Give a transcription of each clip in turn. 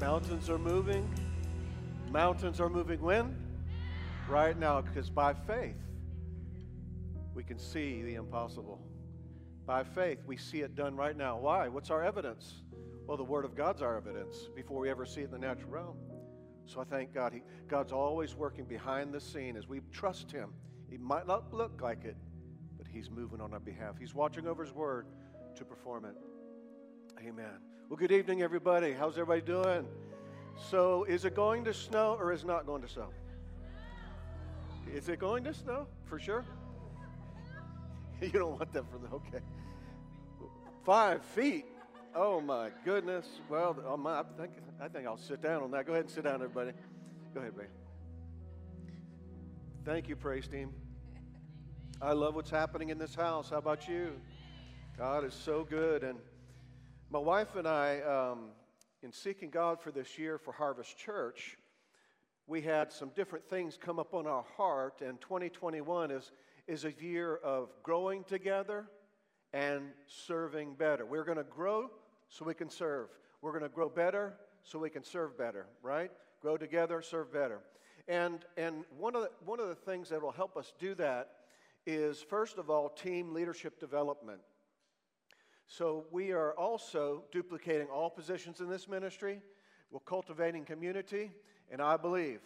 Mountains are moving. Mountains are moving when? Right now, because by faith, we can see the impossible. By faith, we see it done right now. Why? What's our evidence? Well, the Word of God's our evidence before we ever see it in the natural realm. So I thank God. He, God's always working behind the scene as we trust Him. It might not look like it, but He's moving on our behalf. He's watching over His Word to perform it. Amen. Well, good evening, everybody. How's everybody doing? So, is it going to snow or is not going to snow? Is it going to snow for sure? you don't want that for the okay. Five feet. Oh my goodness. Well, oh my, I think I think I'll sit down on that. Go ahead and sit down, everybody. Go ahead, man. Thank you, praise team. I love what's happening in this house. How about you? God is so good, and my wife and I, um, in seeking God for this year for Harvest Church, we had some different things come up on our heart, and 2021 is, is a year of growing together and serving better. We're going to grow so we can serve. We're going to grow better so we can serve better, right? Grow together, serve better. And, and one, of the, one of the things that will help us do that is, first of all, team leadership development. So we are also duplicating all positions in this ministry. We're cultivating community, and I believe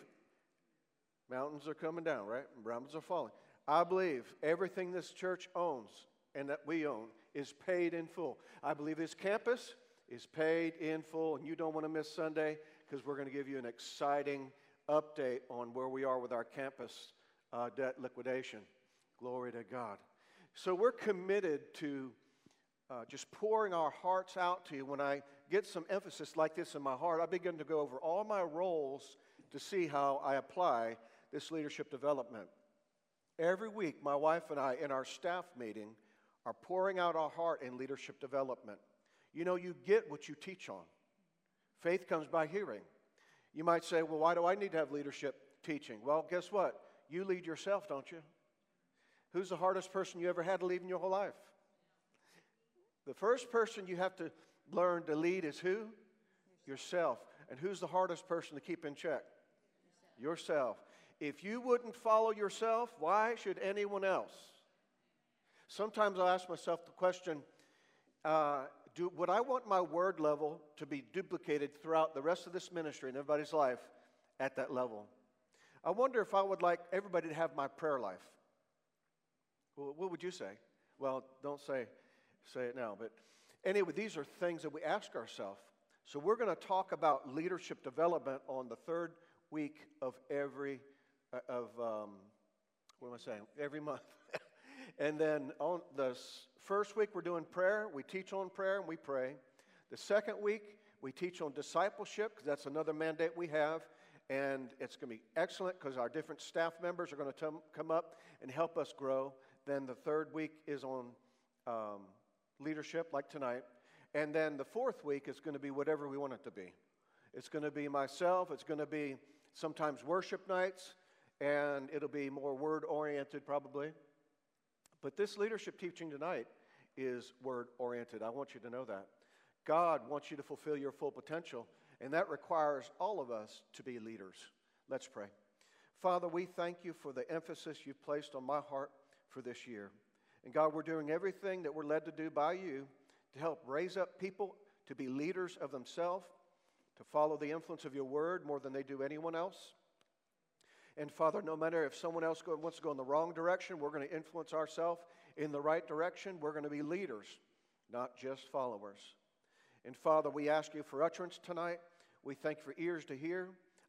mountains are coming down, right? Mountains are falling. I believe everything this church owns and that we own is paid in full. I believe this campus is paid in full, and you don't want to miss Sunday because we're going to give you an exciting update on where we are with our campus uh, debt liquidation. Glory to God. So we're committed to uh, just pouring our hearts out to you, when I get some emphasis like this in my heart, I begin to go over all my roles to see how I apply this leadership development. Every week, my wife and I, in our staff meeting, are pouring out our heart in leadership development. You know, you get what you teach on. Faith comes by hearing. You might say, well, why do I need to have leadership teaching? Well, guess what? You lead yourself, don't you? Who's the hardest person you ever had to lead in your whole life? The first person you have to learn to lead is who? Yourself. And who's the hardest person to keep in check? Yourself. If you wouldn't follow yourself, why should anyone else? Sometimes I ask myself the question uh, do, would I want my word level to be duplicated throughout the rest of this ministry and everybody's life at that level? I wonder if I would like everybody to have my prayer life. Well, what would you say? Well, don't say, say it now. But anyway, these are things that we ask ourselves. So we're going to talk about leadership development on the third week of every uh, of um, what am I saying? Every month. and then on the first week we're doing prayer. We teach on prayer and we pray. The second week we teach on discipleship because that's another mandate we have. And it's going to be excellent because our different staff members are going to come up and help us grow. Then the third week is on um, leadership like tonight. And then the fourth week is going to be whatever we want it to be. It's going to be myself, it's going to be sometimes worship nights, and it'll be more word oriented probably. But this leadership teaching tonight is word oriented. I want you to know that. God wants you to fulfill your full potential, and that requires all of us to be leaders. Let's pray. Father, we thank you for the emphasis you've placed on my heart for this year. And God, we're doing everything that we're led to do by you to help raise up people to be leaders of themselves, to follow the influence of your word more than they do anyone else. And Father, no matter if someone else wants to go in the wrong direction, we're going to influence ourselves in the right direction. We're going to be leaders, not just followers. And Father, we ask you for utterance tonight. We thank you for ears to hear,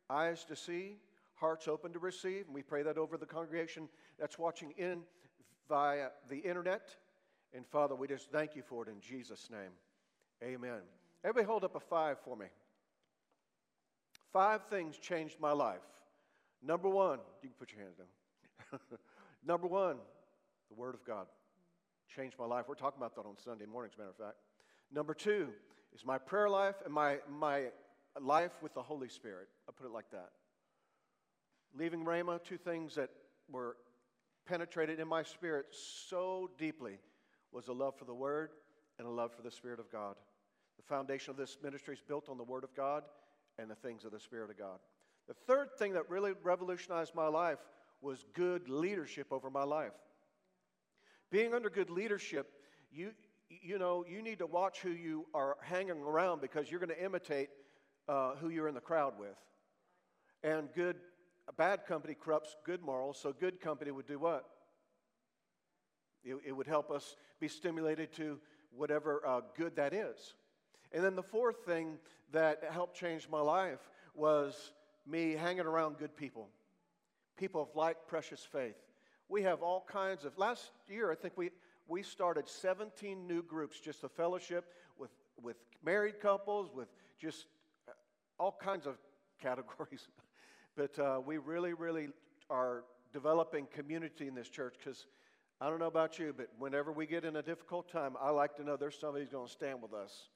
eyes to see, hearts open to receive. And we pray that over the congregation that's watching in via the internet. And Father, we just thank you for it in Jesus' name. Amen. Everybody hold up a five for me. Five things changed my life. Number one, you can put your hands down. Number one, the Word of God changed my life. We're talking about that on Sunday morning, as a matter of fact. Number two is my prayer life and my, my life with the Holy Spirit. I put it like that. Leaving Rhema, two things that were penetrated in my spirit so deeply was a love for the Word and a love for the Spirit of God. The foundation of this ministry is built on the Word of God and the things of the Spirit of God. The third thing that really revolutionized my life was good leadership over my life. Being under good leadership, you, you know, you need to watch who you are hanging around because you're going to imitate uh, who you're in the crowd with. And good, bad company corrupts good morals, so good company would do what? It, it would help us be stimulated to whatever uh, good that is. And then the fourth thing that helped change my life was me hanging around good people, people of like precious faith. We have all kinds of, last year, I think we, we started 17 new groups, just a fellowship with, with married couples, with just uh, all kinds of categories. But uh, we really, really are developing community in this church because I don't know about you, but whenever we get in a difficult time, I like to know there's somebody who's going to stand with us.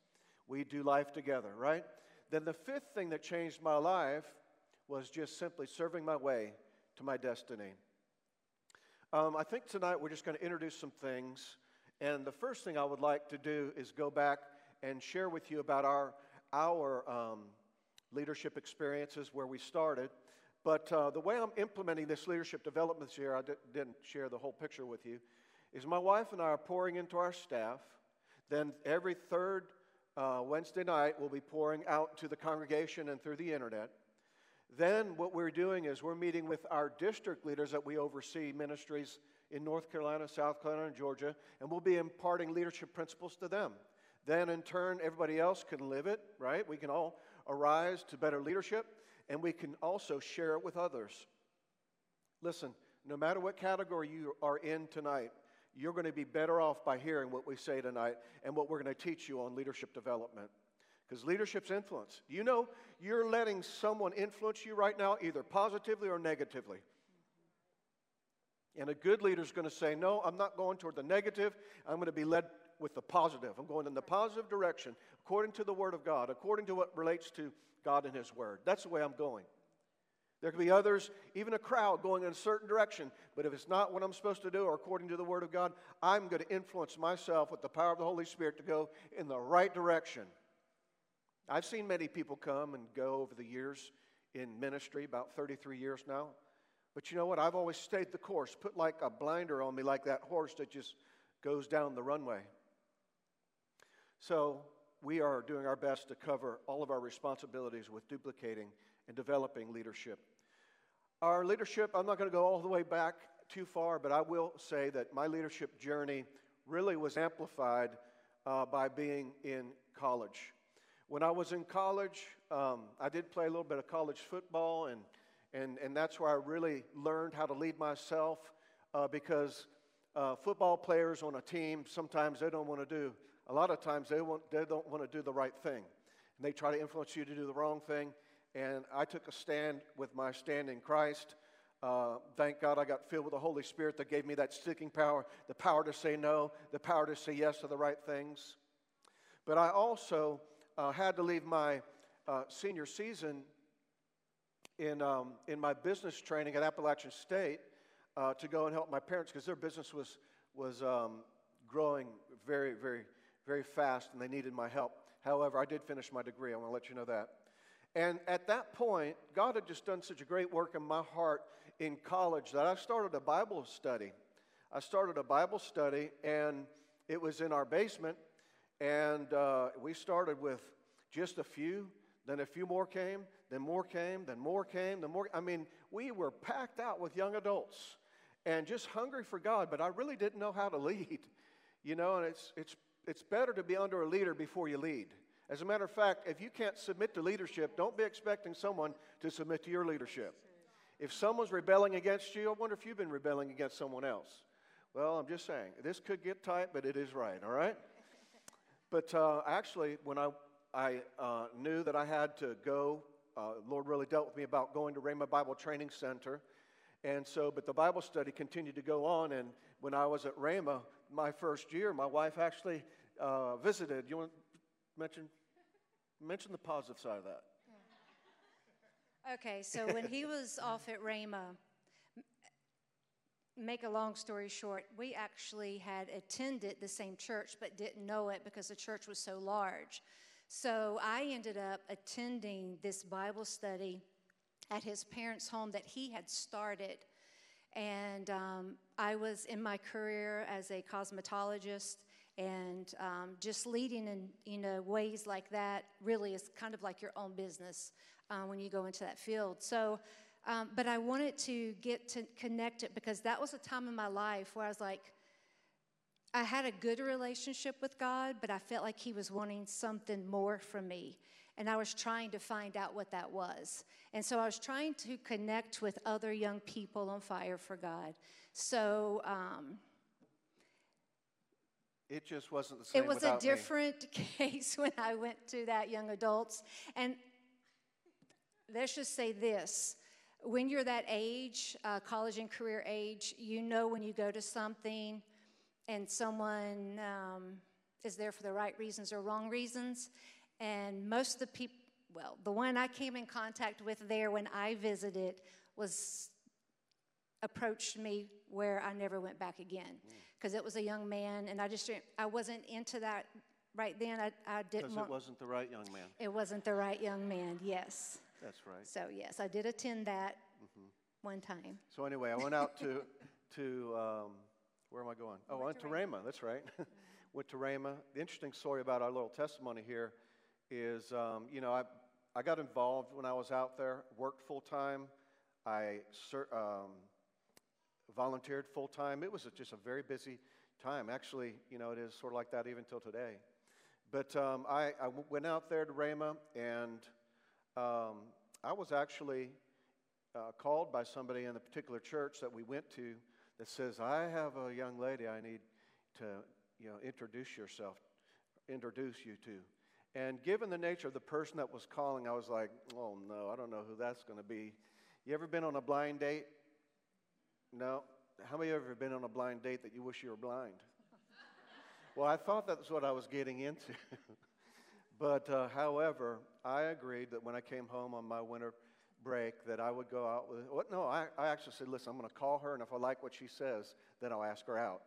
We do life together, right? Then the fifth thing that changed my life was just simply serving my way to my destiny. Um, I think tonight we're just going to introduce some things. And the first thing I would like to do is go back and share with you about our, our um, leadership experiences where we started. But uh, the way I'm implementing this leadership development this year, I d- didn't share the whole picture with you, is my wife and I are pouring into our staff. Then every third uh, Wednesday night, we'll be pouring out to the congregation and through the internet. Then, what we're doing is we're meeting with our district leaders that we oversee ministries in North Carolina, South Carolina, and Georgia, and we'll be imparting leadership principles to them. Then, in turn, everybody else can live it, right? We can all arise to better leadership, and we can also share it with others. Listen, no matter what category you are in tonight, you're going to be better off by hearing what we say tonight and what we're going to teach you on leadership development. Because leadership's influence. Do you know you're letting someone influence you right now, either positively or negatively? And a good leader is going to say, No, I'm not going toward the negative. I'm going to be led with the positive. I'm going in the positive direction, according to the Word of God, according to what relates to God and His Word. That's the way I'm going. There could be others, even a crowd, going in a certain direction, but if it's not what I'm supposed to do or according to the Word of God, I'm going to influence myself with the power of the Holy Spirit to go in the right direction. I've seen many people come and go over the years in ministry, about 33 years now. But you know what? I've always stayed the course, put like a blinder on me, like that horse that just goes down the runway. So we are doing our best to cover all of our responsibilities with duplicating and developing leadership. Our leadership, I'm not going to go all the way back too far, but I will say that my leadership journey really was amplified uh, by being in college. When I was in college, um, I did play a little bit of college football, and, and, and that's where I really learned how to lead myself uh, because uh, football players on a team, sometimes they don't want to do, a lot of times they, want, they don't want to do the right thing. And they try to influence you to do the wrong thing. And I took a stand with my stand in Christ. Uh, thank God I got filled with the Holy Spirit that gave me that sticking power, the power to say no, the power to say yes to the right things. But I also uh, had to leave my uh, senior season in, um, in my business training at Appalachian State uh, to go and help my parents because their business was, was um, growing very, very, very fast and they needed my help. However, I did finish my degree. I want to let you know that. And at that point, God had just done such a great work in my heart in college that I started a Bible study. I started a Bible study, and it was in our basement, and uh, we started with just a few, then a few more came, then more came, then more came, then more. I mean, we were packed out with young adults and just hungry for God, but I really didn't know how to lead. You know, and it's, it's, it's better to be under a leader before you lead. As a matter of fact, if you can't submit to leadership, don't be expecting someone to submit to your leadership. If someone's rebelling against you, I wonder if you've been rebelling against someone else. Well, I'm just saying, this could get tight, but it is right, all right? But uh, actually, when I, I uh, knew that I had to go, uh, Lord really dealt with me about going to Rhema Bible Training Center. And so, but the Bible study continued to go on. And when I was at Rhema, my first year, my wife actually uh, visited. You want to mention, mention the positive side of that? Okay, so when he was off at Rhema, make a long story short, we actually had attended the same church but didn't know it because the church was so large. So I ended up attending this Bible study at his parents' home that he had started. And um, I was in my career as a cosmetologist and um, just leading in you know ways like that really is kind of like your own business uh, when you go into that field. So, um, but I wanted to get to connect it because that was a time in my life where I was like, I had a good relationship with God, but I felt like He was wanting something more from me. And I was trying to find out what that was. And so I was trying to connect with other young people on fire for God. So, um, it just wasn't the same. It was a me. different case when I went to that young adults. And let's just say this when you're that age, uh, college and career age, you know when you go to something and someone um, is there for the right reasons or wrong reasons. And most of the people, well, the one I came in contact with there when I visited was approached me where I never went back again because mm. it was a young man, and I just I wasn't into that right then. I, I didn't. Because it wasn't the right young man. It wasn't the right young man. Yes. That's right. So yes, I did attend that mm-hmm. one time. So anyway, I went out to to um, where am I going? Oh, I went to Rhema. That's right. went to Rhema. The interesting story about our little testimony here is, um, you know, I I got involved when I was out there, worked full time. I um, volunteered full time. It was a, just a very busy time. Actually, you know, it is sort of like that even till today. But um, I, went out there to Rhema, and um, I was actually uh, called by somebody in the particular church that we went to that says, I have a young lady I need to, you know, introduce yourself, introduce you to. And given the nature of the person that was calling, I was like, oh no, I don't know who that's going to be. You ever been on a blind date? No. How many of you have been on a blind date that you wish you were blind? well, I thought that's what I was getting into. but uh, however, I agreed that when I came home on my winter break that I would go out with. What? No, I, I actually said, listen, I'm going to call her, and if I like what she says, then I'll ask her out.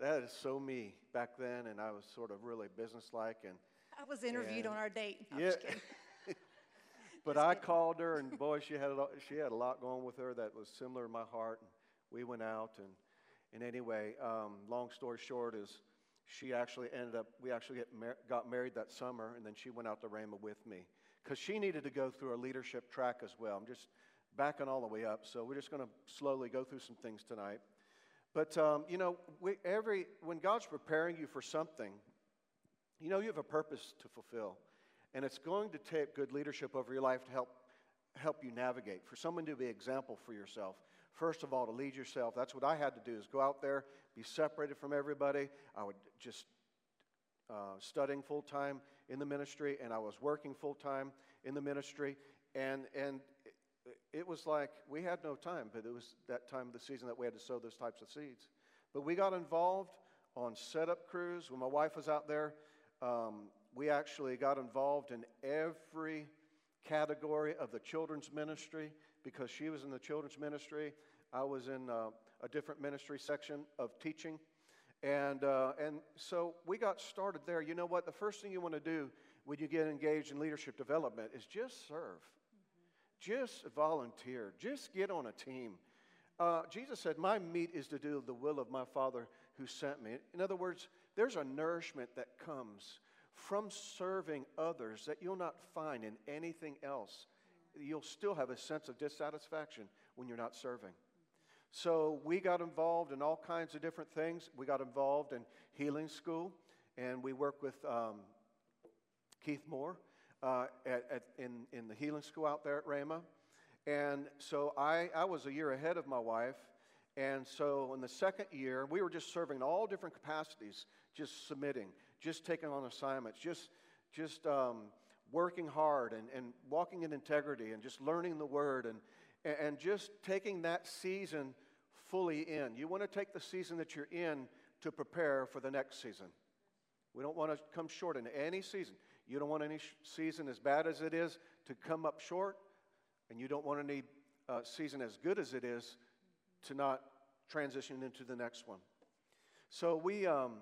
that is so me back then, and I was sort of really businesslike and. I was interviewed and, on our date. No, yeah. But I called her, and boy, she had, a, she had a lot going with her that was similar to my heart. And we went out, and, and anyway, um, long story short is she actually ended up, we actually mar- got married that summer, and then she went out to Rhema with me because she needed to go through a leadership track as well. I'm just backing all the way up, so we're just going to slowly go through some things tonight. But, um, you know, we, every, when God's preparing you for something, you know you have a purpose to fulfill. And it's going to take good leadership over your life to help, help you navigate, for someone to be an example for yourself. First of all, to lead yourself. That's what I had to do is go out there, be separated from everybody. I would just uh, studying full time in the ministry, and I was working full time in the ministry. And, and it was like we had no time, but it was that time of the season that we had to sow those types of seeds. But we got involved on setup crews. When my wife was out there, um, we actually got involved in every category of the children's ministry because she was in the children's ministry. I was in uh, a different ministry section of teaching. And, uh, and so we got started there. You know what? The first thing you want to do when you get engaged in leadership development is just serve, mm-hmm. just volunteer, just get on a team. Uh, Jesus said, My meat is to do the will of my Father who sent me. In other words, there's a nourishment that comes from serving others that you'll not find in anything else. You'll still have a sense of dissatisfaction when you're not serving. So we got involved in all kinds of different things. We got involved in healing school, and we work with um, Keith Moore uh, at, at, in, in the healing school out there at Rhema. And so I, I was a year ahead of my wife. And so in the second year, we were just serving in all different capacities, just submitting just taking on assignments, just, just um, working hard and, and walking in integrity and just learning the word and, and just taking that season fully in. You want to take the season that you're in to prepare for the next season. We don't want to come short in any season. You don't want any sh- season as bad as it is to come up short, and you don't want any uh, season as good as it is to not transition into the next one. So we, um,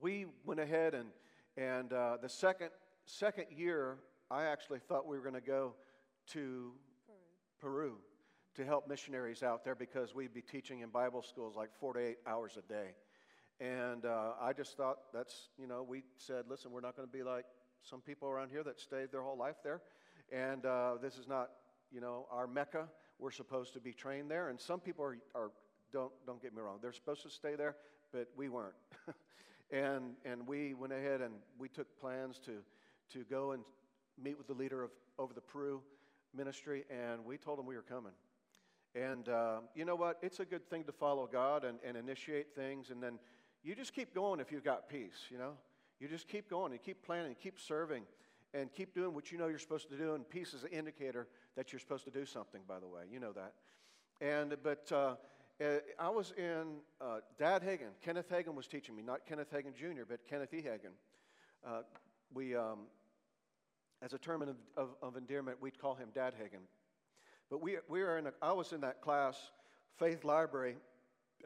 we went ahead and, And uh, the second, second year, I actually thought we were going to go to Peru. Peru to help missionaries out there because we'd be teaching in Bible schools like four to eight hours a day. And uh, I just thought that's, you know, we said, listen, we're not going to be like some people around here that stayed their whole life there. And uh, this is not, you know, our Mecca. We're supposed to be trained there. And some people are, are don't, don't get me wrong, they're supposed to stay there, but we weren't. and, and we went ahead and we took plans to, to go and meet with the leader of over the Peru ministry, and we told him we were coming. And uh, you know what? It's a good thing to follow God and, and initiate things, and then you just keep going if you've got peace, you know? You just keep going and keep planning, keep serving, and keep doing what you know you're supposed to do. And peace is an indicator that you're supposed to do something, by the way. You know that. And, but uh I was in, uh, Dad Hagin, Kenneth Hagin was teaching me, not Kenneth Hagin Jr., but Kenneth E. Hagin. Uh, we, um, as a term of, of, of, endearment, we'd call him Dad Hagin. But we, we are in a, I was in that class, Faith Library,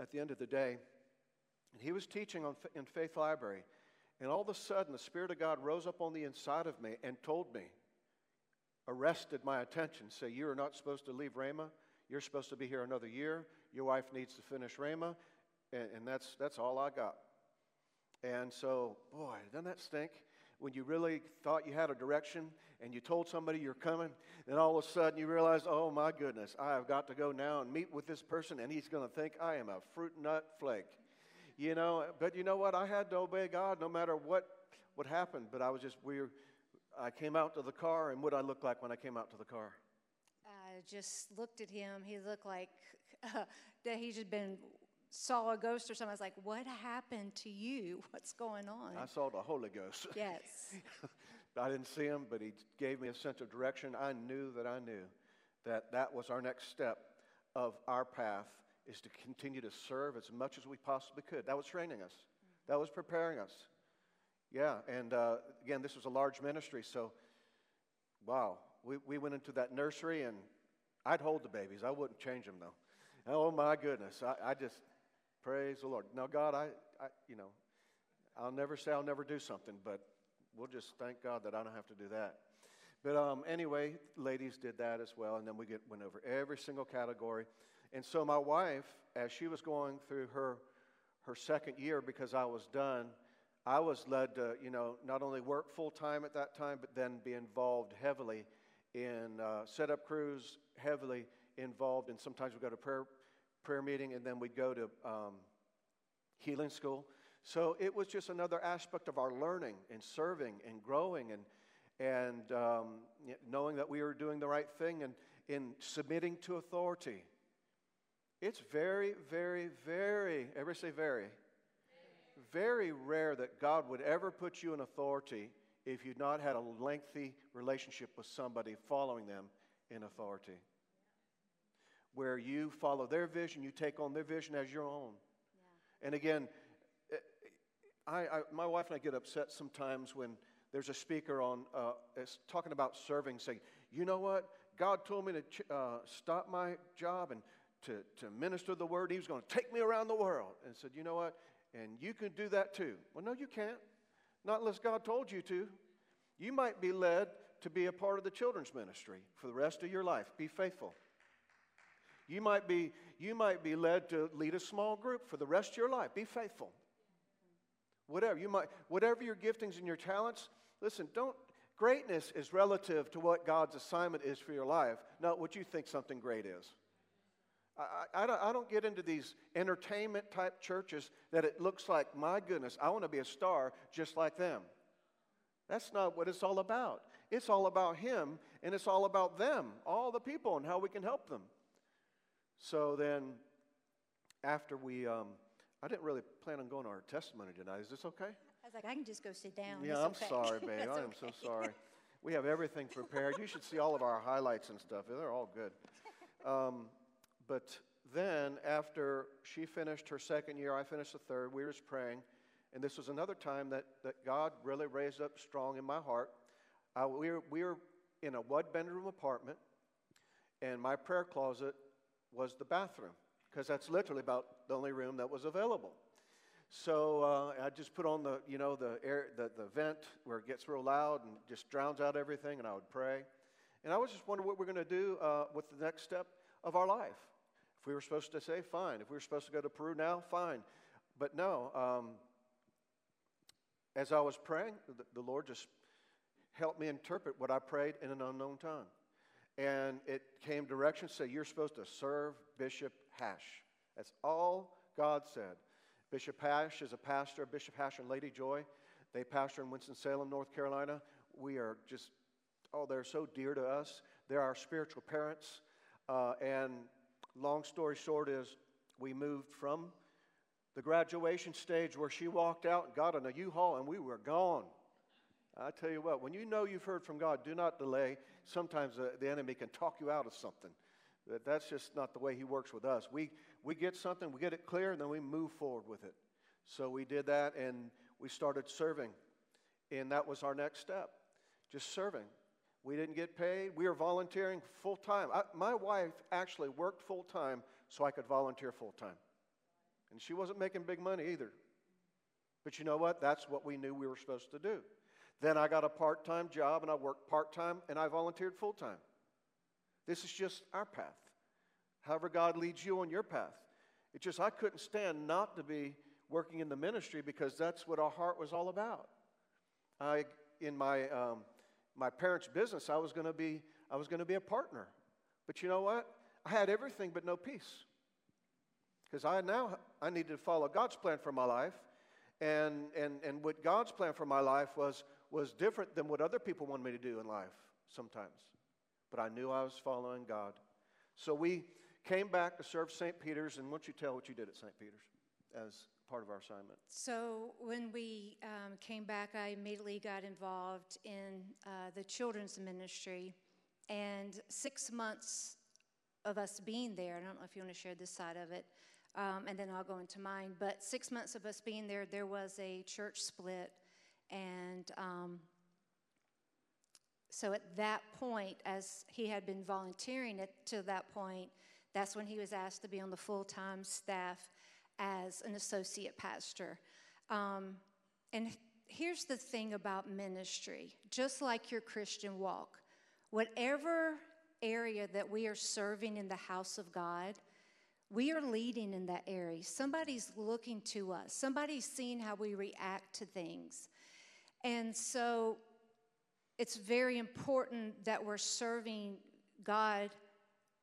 at the end of the day. And he was teaching on, in Faith Library. And all of a sudden, the Spirit of God rose up on the inside of me and told me, arrested my attention, say, You are not supposed to leave Rhema. You're supposed to be here another year. Your wife needs to finish Rhema. And, and that's, that's all I got. And so, boy, doesn't that stink? When you really thought you had a direction and you told somebody you're coming, then all of a sudden you realize, oh my goodness, I have got to go now and meet with this person, and he's going to think I am a fruit nut flake you know, but you know what? I had to obey God no matter what what happened. But I was just weird. I came out to the car, and what I look like when I came out to the car? I just looked at him. He looked like uh, that he just been saw a ghost or something. I was like, "What happened to you? What's going on?" I saw the Holy Ghost. Yes. I didn't see him, but he gave me a sense of direction. I knew that I knew that that was our next step of our path is to continue to serve as much as we possibly could. That was training us, that was preparing us. Yeah, and uh, again, this was a large ministry, so wow, we, we went into that nursery and I'd hold the babies. I wouldn't change them though. Oh my goodness, I, I just praise the Lord. Now, God, I, I, you know, I'll never say I'll never do something, but we'll just thank God that I don't have to do that. But um, anyway, ladies did that as well, and then we get, went over every single category. And so my wife, as she was going through her, her second year because I was done, I was led to, you know, not only work full time at that time, but then be involved heavily in uh, setup crews, heavily involved and sometimes we go to prayer, prayer meeting and then we'd go to um, healing school. So it was just another aspect of our learning and serving and growing and, and um, knowing that we were doing the right thing and in submitting to authority. It's very, very, very, ever say very? Very rare that God would ever put you in authority if you'd not had a lengthy relationship with somebody following them in authority. Where you follow their vision, you take on their vision as your own. Yeah. And again, eh, I, I, my wife and I get upset sometimes when there's a speaker on uh, talking about serving, saying, "You know what? God told me to ch- uh, stop my job and to, to minister the word. He was going to take me around the world. And said, You know what? And you can do that too. Well, no, you can't. Not unless God told you to. You might be led to be a part of the children's ministry for the rest of your life. Be faithful. You might be, you might be led to lead a small group for the rest of your life. Be faithful. Whatever you might, whatever your giftings and your talents, listen, don't greatness is relative to what God's assignment is for your life, not what you think something great is. I, I, don't, I don't get into these entertainment type churches that it looks like, my goodness, I want to be a star just like them. That's not what it's all about. It's all about Him and it's all about them, all the people, and how we can help them. So then, after we, um, I didn't really plan on going to our testimony tonight. Is this okay? I was like, I can just go sit down. Yeah, it's I'm okay. sorry, babe. I am okay. so sorry. We have everything prepared. You should see all of our highlights and stuff. They're all good. Um, but then, after she finished her second year, I finished the third, we were just praying. And this was another time that, that God really raised up strong in my heart. Uh, we, were, we were in a one bedroom apartment, and my prayer closet was the bathroom, because that's literally about the only room that was available. So uh, I just put on the, you know, the, air, the, the vent where it gets real loud and just drowns out everything, and I would pray. And I was just wondering what we're going to do uh, with the next step of our life. If we were supposed to say, fine. If we were supposed to go to Peru now, fine. But no, um, as I was praying, the, the Lord just helped me interpret what I prayed in an unknown tongue. And it came direction say, You're supposed to serve Bishop Hash. That's all God said. Bishop Hash is a pastor, Bishop Hash and Lady Joy. They pastor in Winston-Salem, North Carolina. We are just, oh, they're so dear to us. They're our spiritual parents. Uh, and long story short is we moved from the graduation stage where she walked out and got in a U-Haul and we were gone. I tell you what, when you know you've heard from God, do not delay. Sometimes the, the enemy can talk you out of something. That's just not the way he works with us. We, we get something, we get it clear, and then we move forward with it. So we did that, and we started serving. And that was our next step, just serving. We didn't get paid. We were volunteering full time. My wife actually worked full time so I could volunteer full time. And she wasn't making big money either. But you know what? That's what we knew we were supposed to do. Then I got a part time job and I worked part time and I volunteered full time. This is just our path. However, God leads you on your path. It's just I couldn't stand not to be working in the ministry because that's what our heart was all about. I, in my, um, my parents' business, I was going to be I was going to be a partner. But you know what? I had everything but no peace. Because I now I needed to follow God's plan for my life. And, and, and what God's plan for my life was, was different than what other people wanted me to do in life sometimes. But I knew I was following God. So we came back to serve St. Peter's, and why don't you tell what you did at St. Peter's as part of our assignment? So when we um, came back, I immediately got involved in uh, the children's ministry, and six months of us being there, I don't know if you want to share this side of it, um, and then I'll go into mine, but six months of us being there, there was a church split, and um, so at that point, as he had been volunteering to that point, that's when he was asked to be on the full time staff as an associate pastor. Um, and here's the thing about ministry just like your Christian walk, whatever area that we are serving in the house of God, we are leading in that area. Somebody's looking to us, somebody's seeing how we react to things. And so it's very important that we're serving God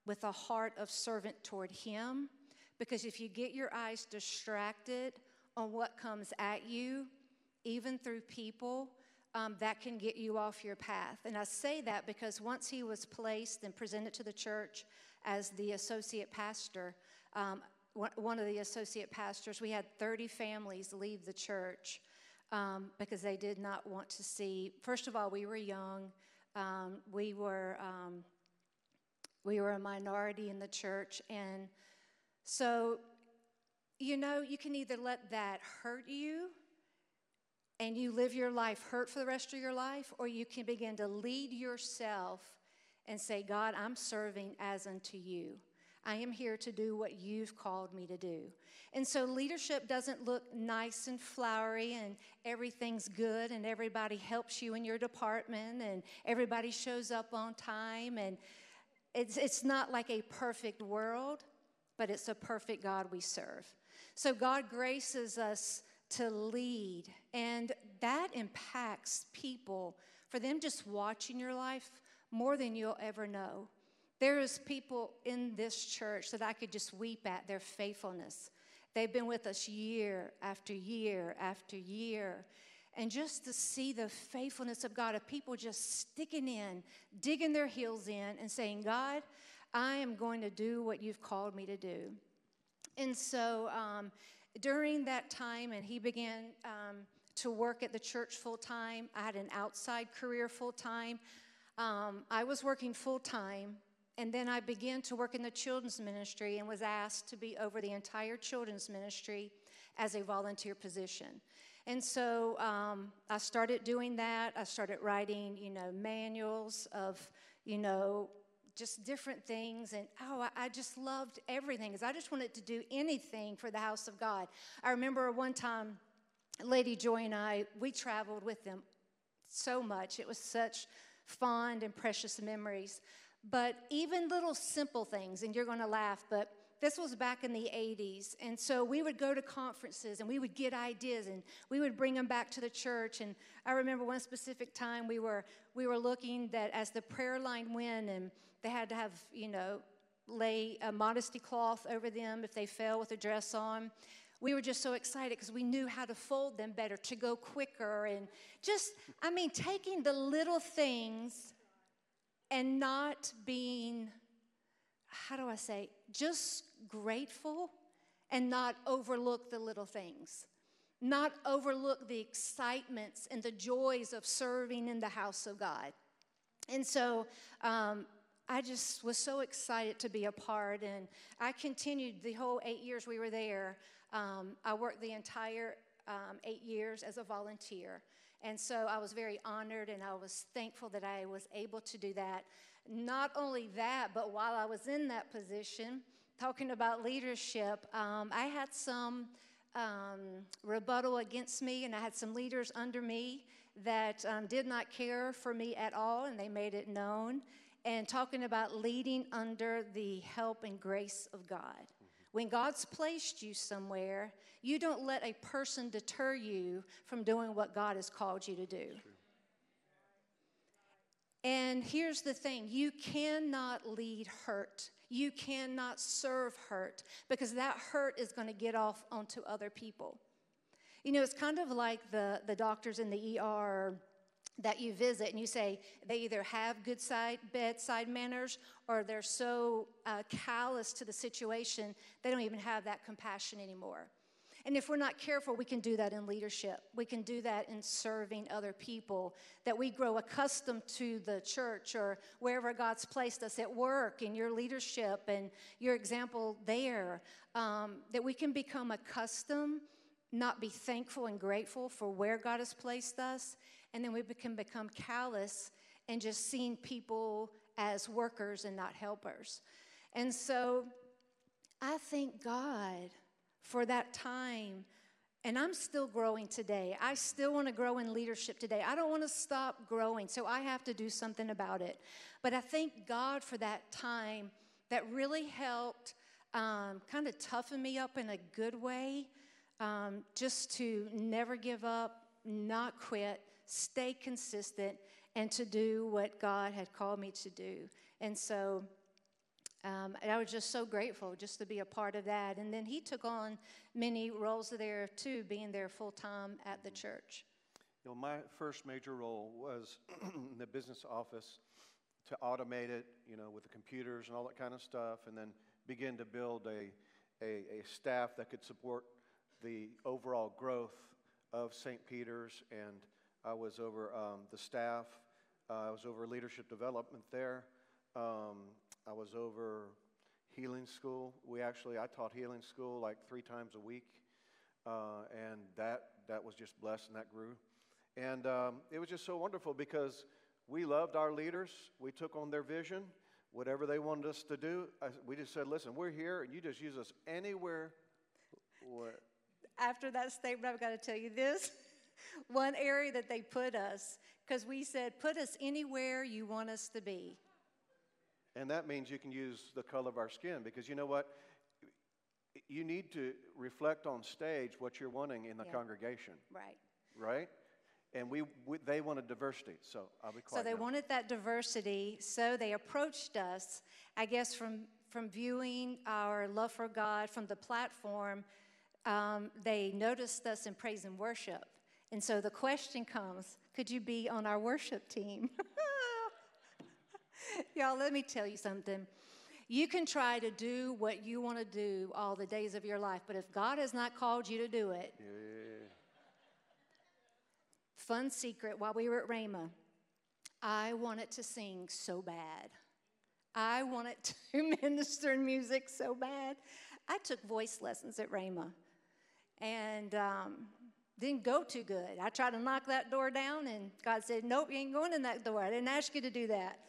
with a heart of servant toward Him. Because if you get your eyes distracted on what comes at you, even through people, um, that can get you off your path. And I say that because once he was placed and presented to the church as the associate pastor, um, one of the associate pastors, we had 30 families leave the church um, because they did not want to see. First of all, we were young. Um, we were um, we were a minority in the church. And so, you know, you can either let that hurt you and you live your life hurt for the rest of your life, or you can begin to lead yourself and say, God, I'm serving as unto you. I am here to do what you've called me to do. And so leadership doesn't look nice and flowery and everything's good and everybody helps you in your department and everybody shows up on time and it's, it's not like a perfect world, but it's a perfect God we serve. So God graces us to lead, and that impacts people for them just watching your life more than you'll ever know. There is people in this church that I could just weep at their faithfulness. They've been with us year after year after year. And just to see the faithfulness of God, of people just sticking in, digging their heels in, and saying, God, I am going to do what you've called me to do. And so um, during that time, and he began um, to work at the church full time, I had an outside career full time. Um, I was working full time, and then I began to work in the children's ministry and was asked to be over the entire children's ministry as a volunteer position. And so um, I started doing that. I started writing, you know, manuals of, you know, just different things. And oh, I, I just loved everything because I just wanted to do anything for the house of God. I remember one time, Lady Joy and I, we traveled with them so much. It was such fond and precious memories. But even little simple things, and you're going to laugh, but this was back in the 80s. And so we would go to conferences and we would get ideas and we would bring them back to the church. And I remember one specific time we were, we were looking that as the prayer line went and they had to have, you know, lay a modesty cloth over them if they fell with a dress on. We were just so excited because we knew how to fold them better, to go quicker, and just, I mean, taking the little things and not being, how do I say, just grateful and not overlook the little things, not overlook the excitements and the joys of serving in the house of God. And so um, I just was so excited to be a part, and I continued the whole eight years we were there. Um, I worked the entire um, eight years as a volunteer. And so I was very honored and I was thankful that I was able to do that. Not only that, but while I was in that position, talking about leadership, um, I had some um, rebuttal against me, and I had some leaders under me that um, did not care for me at all, and they made it known. And talking about leading under the help and grace of God. When God's placed you somewhere, you don't let a person deter you from doing what God has called you to do. And here's the thing you cannot lead hurt. You cannot serve hurt because that hurt is going to get off onto other people. You know, it's kind of like the, the doctors in the ER that you visit and you say they either have good side, bedside manners or they're so uh, callous to the situation they don't even have that compassion anymore. And if we're not careful, we can do that in leadership. We can do that in serving other people, that we grow accustomed to the church or wherever God's placed us at work, in your leadership and your example there, um, that we can become accustomed, not be thankful and grateful for where God has placed us, and then we can become callous and just seeing people as workers and not helpers. And so I thank God for that time. And I'm still growing today. I still want to grow in leadership today. I don't want to stop growing, so I have to do something about it. But I thank God for that time that really helped um, kind of toughen me up in a good way, um, just to never give up, not quit, stay consistent, and to do what God had called me to do. And so, um, and I was just so grateful just to be a part of that. And then he took on many roles there too, being there full time at the church. You know, my first major role was in the business office to automate it, you know, with the computers and all that kind of stuff, and then begin to build a, a, a staff that could support the overall growth of St. Peter's. And I was over um, the staff, uh, I was over leadership development there. Um, I was over healing school. We actually, I taught healing school like three times a week, uh, and that that was just blessed and that grew. And um, it was just so wonderful because we loved our leaders. We took on their vision, whatever they wanted us to do. I, we just said, "Listen, we're here, and you just use us anywhere." Where. After that statement, I've got to tell you this. One area that they put us, because we said, "Put us anywhere you want us to be." And that means you can use the color of our skin because you know what? You need to reflect on stage what you're wanting in the yeah. congregation. Right. Right? And we, we, they wanted diversity, so I'll be quiet. So they now. wanted that diversity, so they approached us, I guess, from, from viewing our love for God from the platform. Um, they noticed us in praise and worship. And so the question comes could you be on our worship team? Y'all, let me tell you something. You can try to do what you want to do all the days of your life, but if God has not called you to do it, yeah. fun secret while we were at Rhema, I wanted to sing so bad. I wanted to minister in music so bad. I took voice lessons at Rhema and um, didn't go too good. I tried to knock that door down, and God said, Nope, you ain't going in that door. I didn't ask you to do that.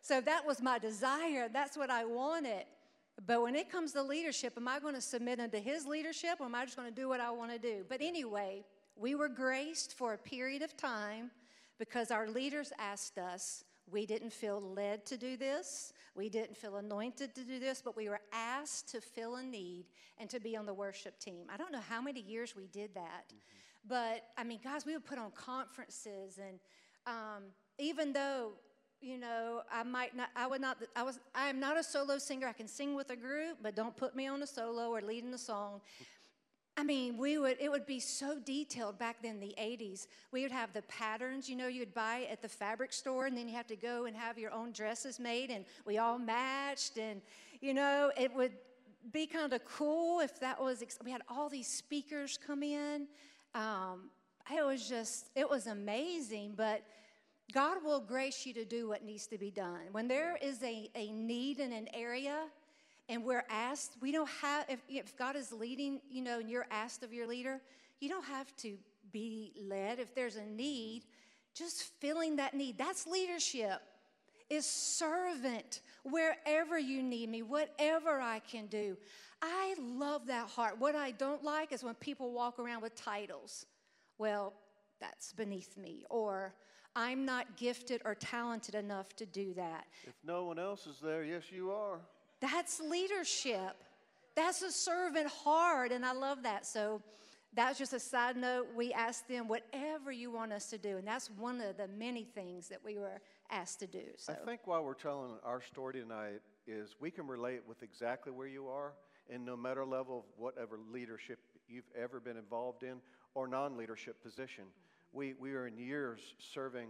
so that was my desire. That's what I wanted. But when it comes to leadership, am I going to submit unto his leadership or am I just going to do what I want to do? But anyway, we were graced for a period of time because our leaders asked us. We didn't feel led to do this. We didn't feel anointed to do this, but we were asked to fill a need and to be on the worship team. I don't know how many years we did that, mm-hmm. But I mean, guys, we would put on conferences, and um, even though you know, I might not, I would not, I was, I am not a solo singer. I can sing with a group, but don't put me on a solo or leading a song. I mean, we would, it would be so detailed back then, the 80s. We would have the patterns, you know, you'd buy at the fabric store, and then you have to go and have your own dresses made, and we all matched. And, you know, it would be kind of cool if that was, we had all these speakers come in. Um, it was just, it was amazing, but God will grace you to do what needs to be done. When there is a, a need in an area and we're asked, we don't have, if, if God is leading, you know, and you're asked of your leader, you don't have to be led. If there's a need, just filling that need. That's leadership, is servant wherever you need me, whatever I can do. I love that heart. What I don't like is when people walk around with titles. Well, that's beneath me. Or, I'm not gifted or talented enough to do that. If no one else is there, yes, you are. That's leadership. That's a servant heart, and I love that. So that's just a side note. We asked them whatever you want us to do, and that's one of the many things that we were asked to do. So. I think while we're telling our story tonight is we can relate with exactly where you are, and no matter level of whatever leadership you've ever been involved in or non-leadership position. We, we are in years serving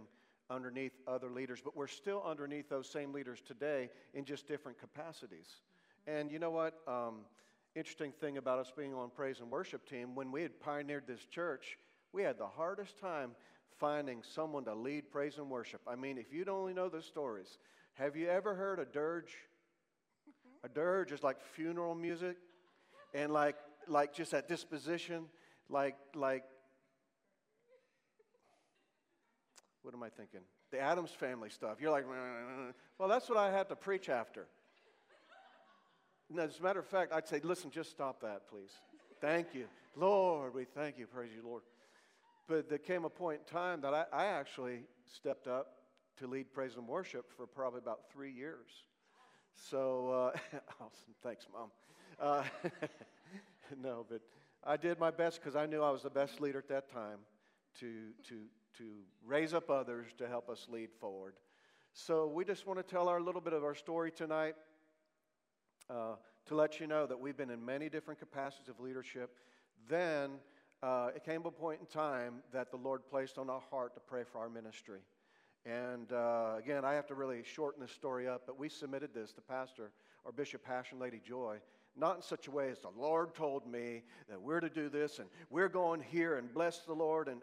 underneath other leaders, but we're still underneath those same leaders today in just different capacities. And you know what? Um, interesting thing about us being on praise and worship team, when we had pioneered this church, we had the hardest time finding someone to lead praise and worship. I mean, if you'd only know the stories, have you ever heard a dirge? A dirge is like funeral music, and like like just that disposition, like like what am I thinking? The Addams family stuff. You're like, well, that's what I had to preach after. And as a matter of fact, I'd say, listen, just stop that, please. Thank you. Lord, we thank you. Praise you, Lord. But there came a point in time that I, I actually stepped up to lead praise and worship for probably about three years. So, uh, awesome. Thanks, Mom. Uh, no, but I did my best because I knew I was the best leader at that time to, to, to raise up others to help us lead forward. So we just want to tell our little bit of our story tonight uh, to let you know that we've been in many different capacities of leadership. Then uh, it came a point in time that the Lord placed on our heart to pray for our ministry. And uh, again, I have to really shorten this story up, but we submitted this to Pastor or Bishop Passion Lady Joy not in such a way as the Lord told me that we're to do this and we're going here and bless the Lord. And,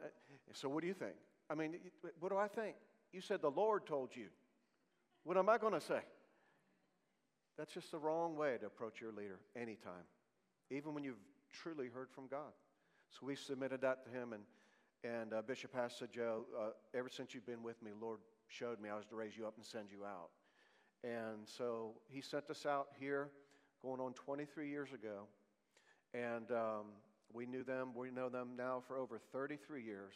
so, what do you think? I mean, what do I think? You said the Lord told you. What am I going to say? That's just the wrong way to approach your leader anytime, even when you've truly heard from God. So we submitted that to him, and, and uh, Bishop Hass said, Joe, uh, ever since you've been with me, Lord showed me I was to raise you up and send you out. And so he sent us out here going on 23 years ago. And um, we knew them, we know them now for over 33 years.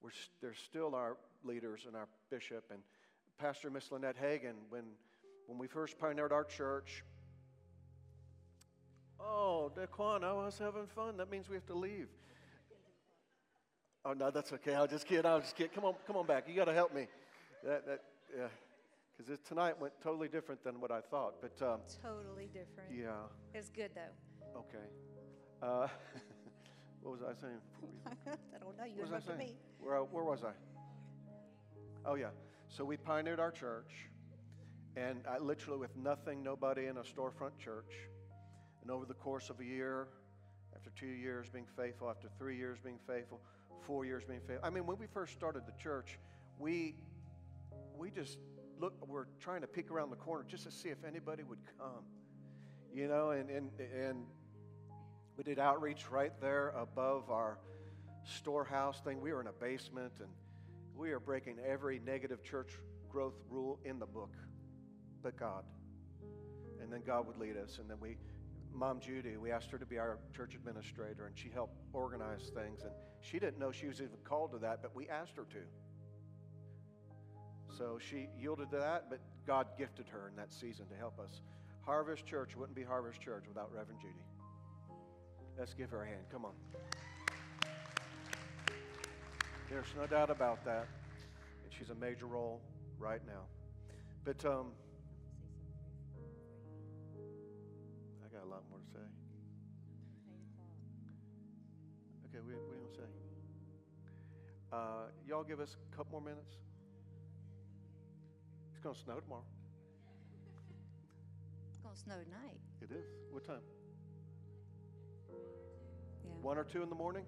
We're, they're still our leaders and our bishop. And Pastor Miss Lynette Hagin, when, when we first pioneered our church, oh, Daquan, I was having fun. That means we have to leave. Oh, no, that's okay. I'll just kid. I'll just kid. Come on, come on back. You got to help me. That, that, yeah because tonight went totally different than what I thought. But um, totally different. Yeah. It's good though. Okay. Uh, what was I saying? I don't know. You interrupted me. Where, where was I? Oh yeah. So we pioneered our church, and I literally with nothing, nobody in a storefront church, and over the course of a year, after two years being faithful, after three years being faithful, four years being faithful. I mean, when we first started the church, we we just look, we're trying to peek around the corner just to see if anybody would come. You know, and, and, and we did outreach right there above our storehouse thing. We were in a basement, and we are breaking every negative church growth rule in the book. but God. And then God would lead us. And then we, Mom Judy, we asked her to be our church administrator, and she helped organize things. And she didn't know she was even called to that, but we asked her to. So she yielded to that, but God gifted her in that season to help us. Harvest Church wouldn't be Harvest Church without Reverend Judy. Let's give her a hand. Come on. There's no doubt about that. And she's a major role right now. But um, I got a lot more to say. Okay, we, we don't say. Uh, y'all give us a couple more minutes. It's going to snow tomorrow. It's going to snow tonight. It is. What time? Yeah. One or two in the morning?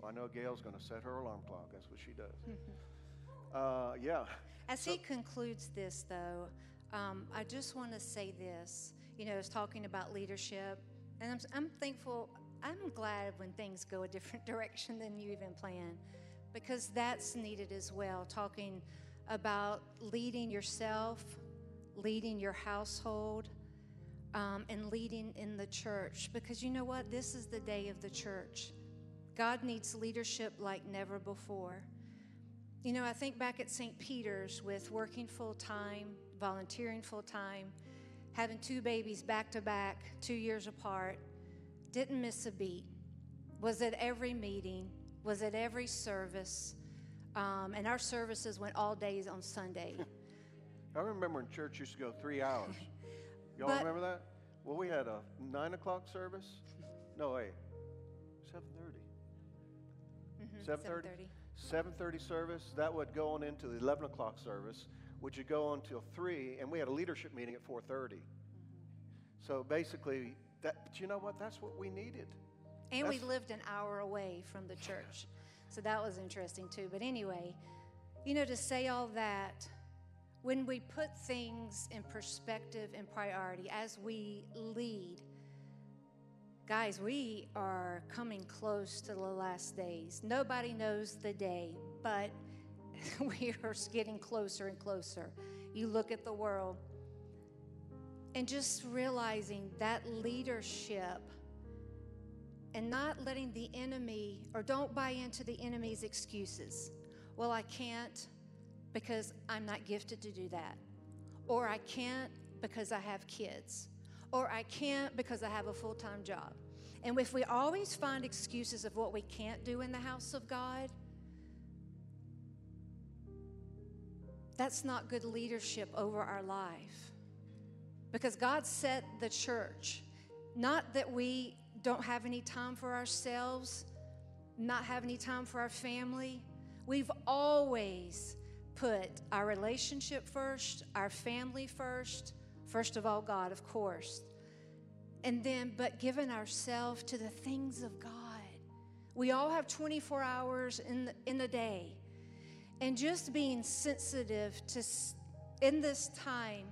Well, I know Gail's going to set her alarm clock. That's what she does. uh, yeah. As So- he concludes this, though, um, I just want to say this. You know, it's talking about leadership, and I'm, I'm thankful. I'm glad when things go a different direction than you even plan because that's needed as well. Talking about leading yourself, leading your household, um, and leading in the church. Because you know what? This is the day of the church. God needs leadership like never before. You know, I think back at St. Peter's with working full time, volunteering full time, having two babies back to back, two years apart, didn't miss a beat, was at every meeting, was at every service, um, and our services went all days on Sunday. I remember when church used to go three hours. Y'all But- remember that? Well, we had a nine o'clock service. No, wait, seven thirty. Seven thirty. 7:30. Seven thirty service. That would go on into the eleven o'clock service, which would go on till three, and we had a leadership meeting at four thirty. So basically, that. But you know what? That's what we needed. And we lived an hour away from the church. So that was interesting too. But anyway, you know, to say all that, when we put things in perspective and priority as we lead, guys, we are coming close to the last days. Nobody knows the day, but we are getting closer and closer. You look at the world and just realizing that leadership and not letting the enemy or don't buy into the enemy's excuses. Well, I can't because I'm not gifted to do that. Or I can't because I have kids. Or I can't because I have a full time job. And if we always find excuses of what we can't do in the house of God, that's not good leadership over our life. Because God set the church, not that we don't have any time for ourselves, not have any time for our family. We've always put our relationship first, our family first, first of all, God, of course. And then, but given ourselves to the things of God. We all have 24 hours in the, in the day. And just being sensitive to, in this time,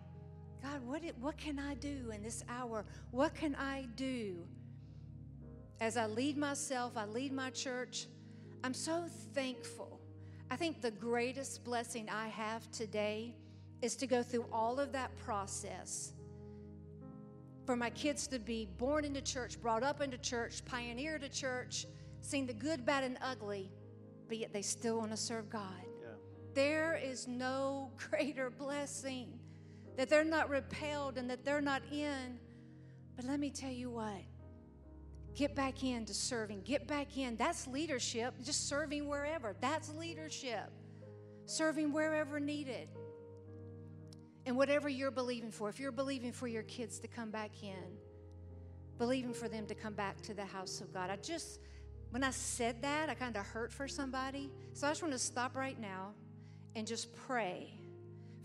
God, what, it, what can I do in this hour? What can I do? As I lead myself, I lead my church, I'm so thankful. I think the greatest blessing I have today is to go through all of that process. For my kids to be born into church, brought up into church, pioneered a church, seen the good, bad, and ugly, but yet they still want to serve God. Yeah. There is no greater blessing that they're not repelled and that they're not in. But let me tell you what get back into serving, get back in. That's leadership, just serving wherever. That's leadership, serving wherever needed. And whatever you're believing for, if you're believing for your kids to come back in, believing for them to come back to the house of God. I just, when I said that, I kind of hurt for somebody. So I just want to stop right now and just pray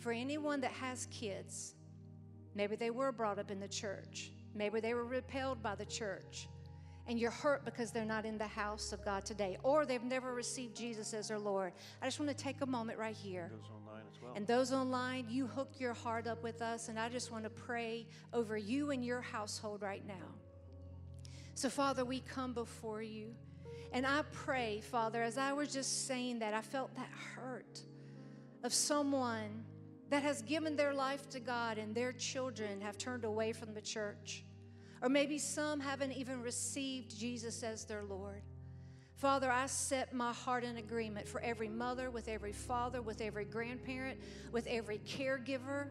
for anyone that has kids. Maybe they were brought up in the church, maybe they were repelled by the church, and you're hurt because they're not in the house of God today, or they've never received Jesus as their Lord. I just want to take a moment right here. Goes online as well. And those online, you hook your heart up with us, and I just want to pray over you and your household right now. So, Father, we come before you, and I pray, Father, as I was just saying that, I felt that hurt of someone that has given their life to God and their children have turned away from the church. Or maybe some haven't even received Jesus as their Lord. Father, I set my heart in agreement for every mother, with every father, with every grandparent, with every caregiver.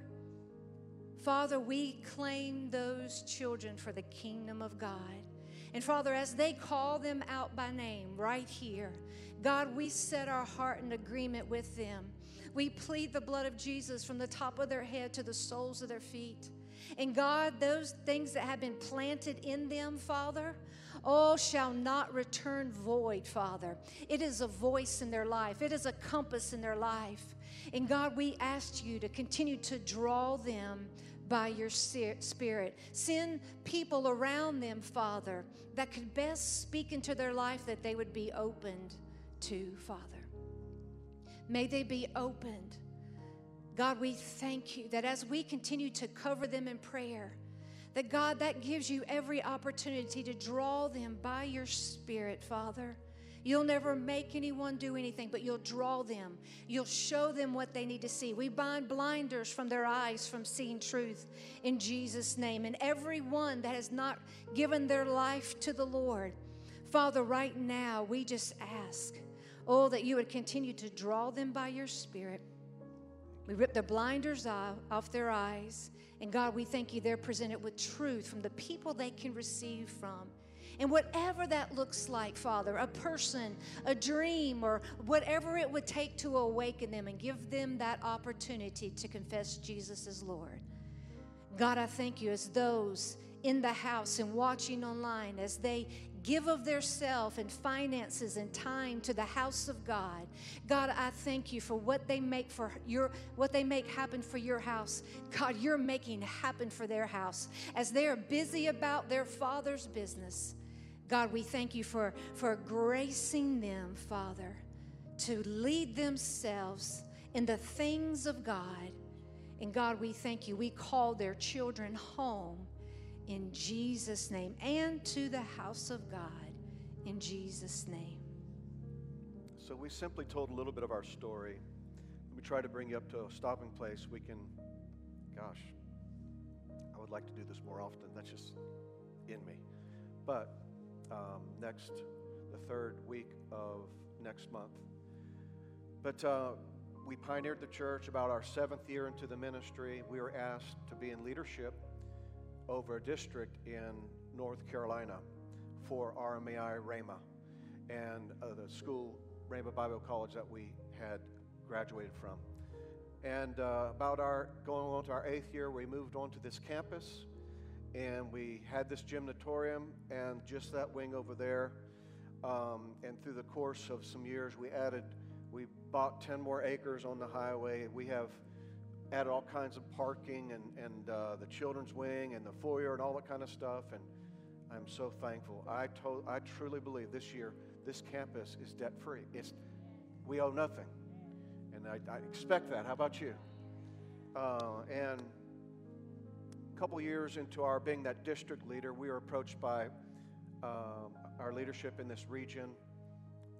Father, we claim those children for the kingdom of God. And Father, as they call them out by name right here, God, we set our heart in agreement with them. We plead the blood of Jesus from the top of their head to the soles of their feet. And God, those things that have been planted in them, Father, all shall not return void, Father. It is a voice in their life, it is a compass in their life. And God, we ask you to continue to draw them by your spirit. Send people around them, Father, that could best speak into their life that they would be opened to, Father. May they be opened. God, we thank you that as we continue to cover them in prayer, that God, that gives you every opportunity to draw them by your Spirit, Father. You'll never make anyone do anything, but you'll draw them. You'll show them what they need to see. We bind blinders from their eyes from seeing truth in Jesus' name. And everyone that has not given their life to the Lord, Father, right now, we just ask Oh, that you would continue to draw them by your Spirit. We rip the blinders off, their eyes. And God, we thank you they're presented with truth from the people they can receive from. And whatever that looks like, Father, a person, a dream, or whatever it would take to awaken them and give them that opportunity to confess Jesus as Lord. God, I thank you as those in the house and watching online, as they give of their self and finances and time to the house of God. God, I thank you for what they make for your what they make happen for your house. God, you're making happen for their house as they are busy about their father's business. God, we thank you for for gracing them, Father, to lead themselves in the things of God. And God, we thank you. We call their children home in Jesus' name and to the house of God in Jesus' name. So we simply told a little bit of our story. Me try to bring you up to a stopping place. We can, gosh, I would like to do this more often. That's just in me. But um, next, the third week of next month. But uh, we pioneered the church about our seventh year into the ministry. We were asked to be in leadership over a district in North Carolina for RMAI Rhema and uh, the school, Rhema Bible College, that we had graduated from. And uh, about our going on to our eighth year, we moved on to this campus and we had this gymnatorium and just that wing over there. Um, and through the course of some years, we added, we bought 10 more acres on the highway. We have added all kinds of parking and, and uh, the children's wing and the foyer and all that kind of stuff. And I'm so thankful. I, told, I truly believe this year this campus is debt free. It's, we owe nothing. And I, I expect that. How about you? Uh, and a couple years into our being that district leader, we were approached by um, our leadership in this region,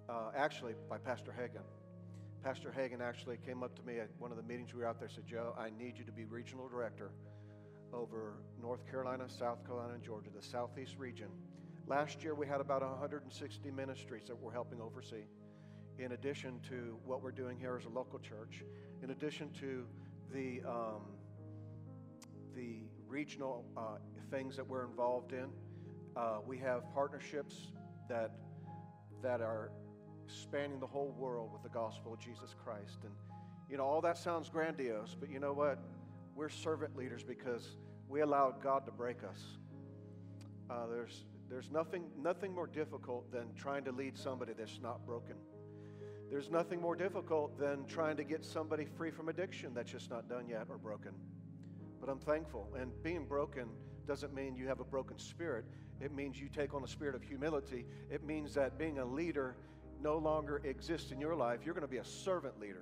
uh, actually by Pastor Hagin. Pastor Hagin actually came up to me at one of the meetings we were out there said, Joe, I need you to be regional director over North Carolina, South Carolina, and Georgia, the Southeast region. Last year, we had about 160 ministries that we're helping oversee, in addition to what we're doing here as a local church, in addition to the, um, the regional uh, things that we're involved in. Uh, we have partnerships that, that are spanning the whole world with the gospel of Jesus Christ. And, you know, all that sounds grandiose, but you know what? We're servant leaders because we allowed God to break us. Uh, there's, there's nothing, nothing more difficult than trying to lead somebody that's not broken. There's nothing more difficult than trying to get somebody free from addiction that's just not done yet or broken. But I'm thankful. And being broken doesn't mean you have a broken spirit. It means you take on a spirit of humility. It means that being a leader no longer exists in your life, you're going to be a servant leader.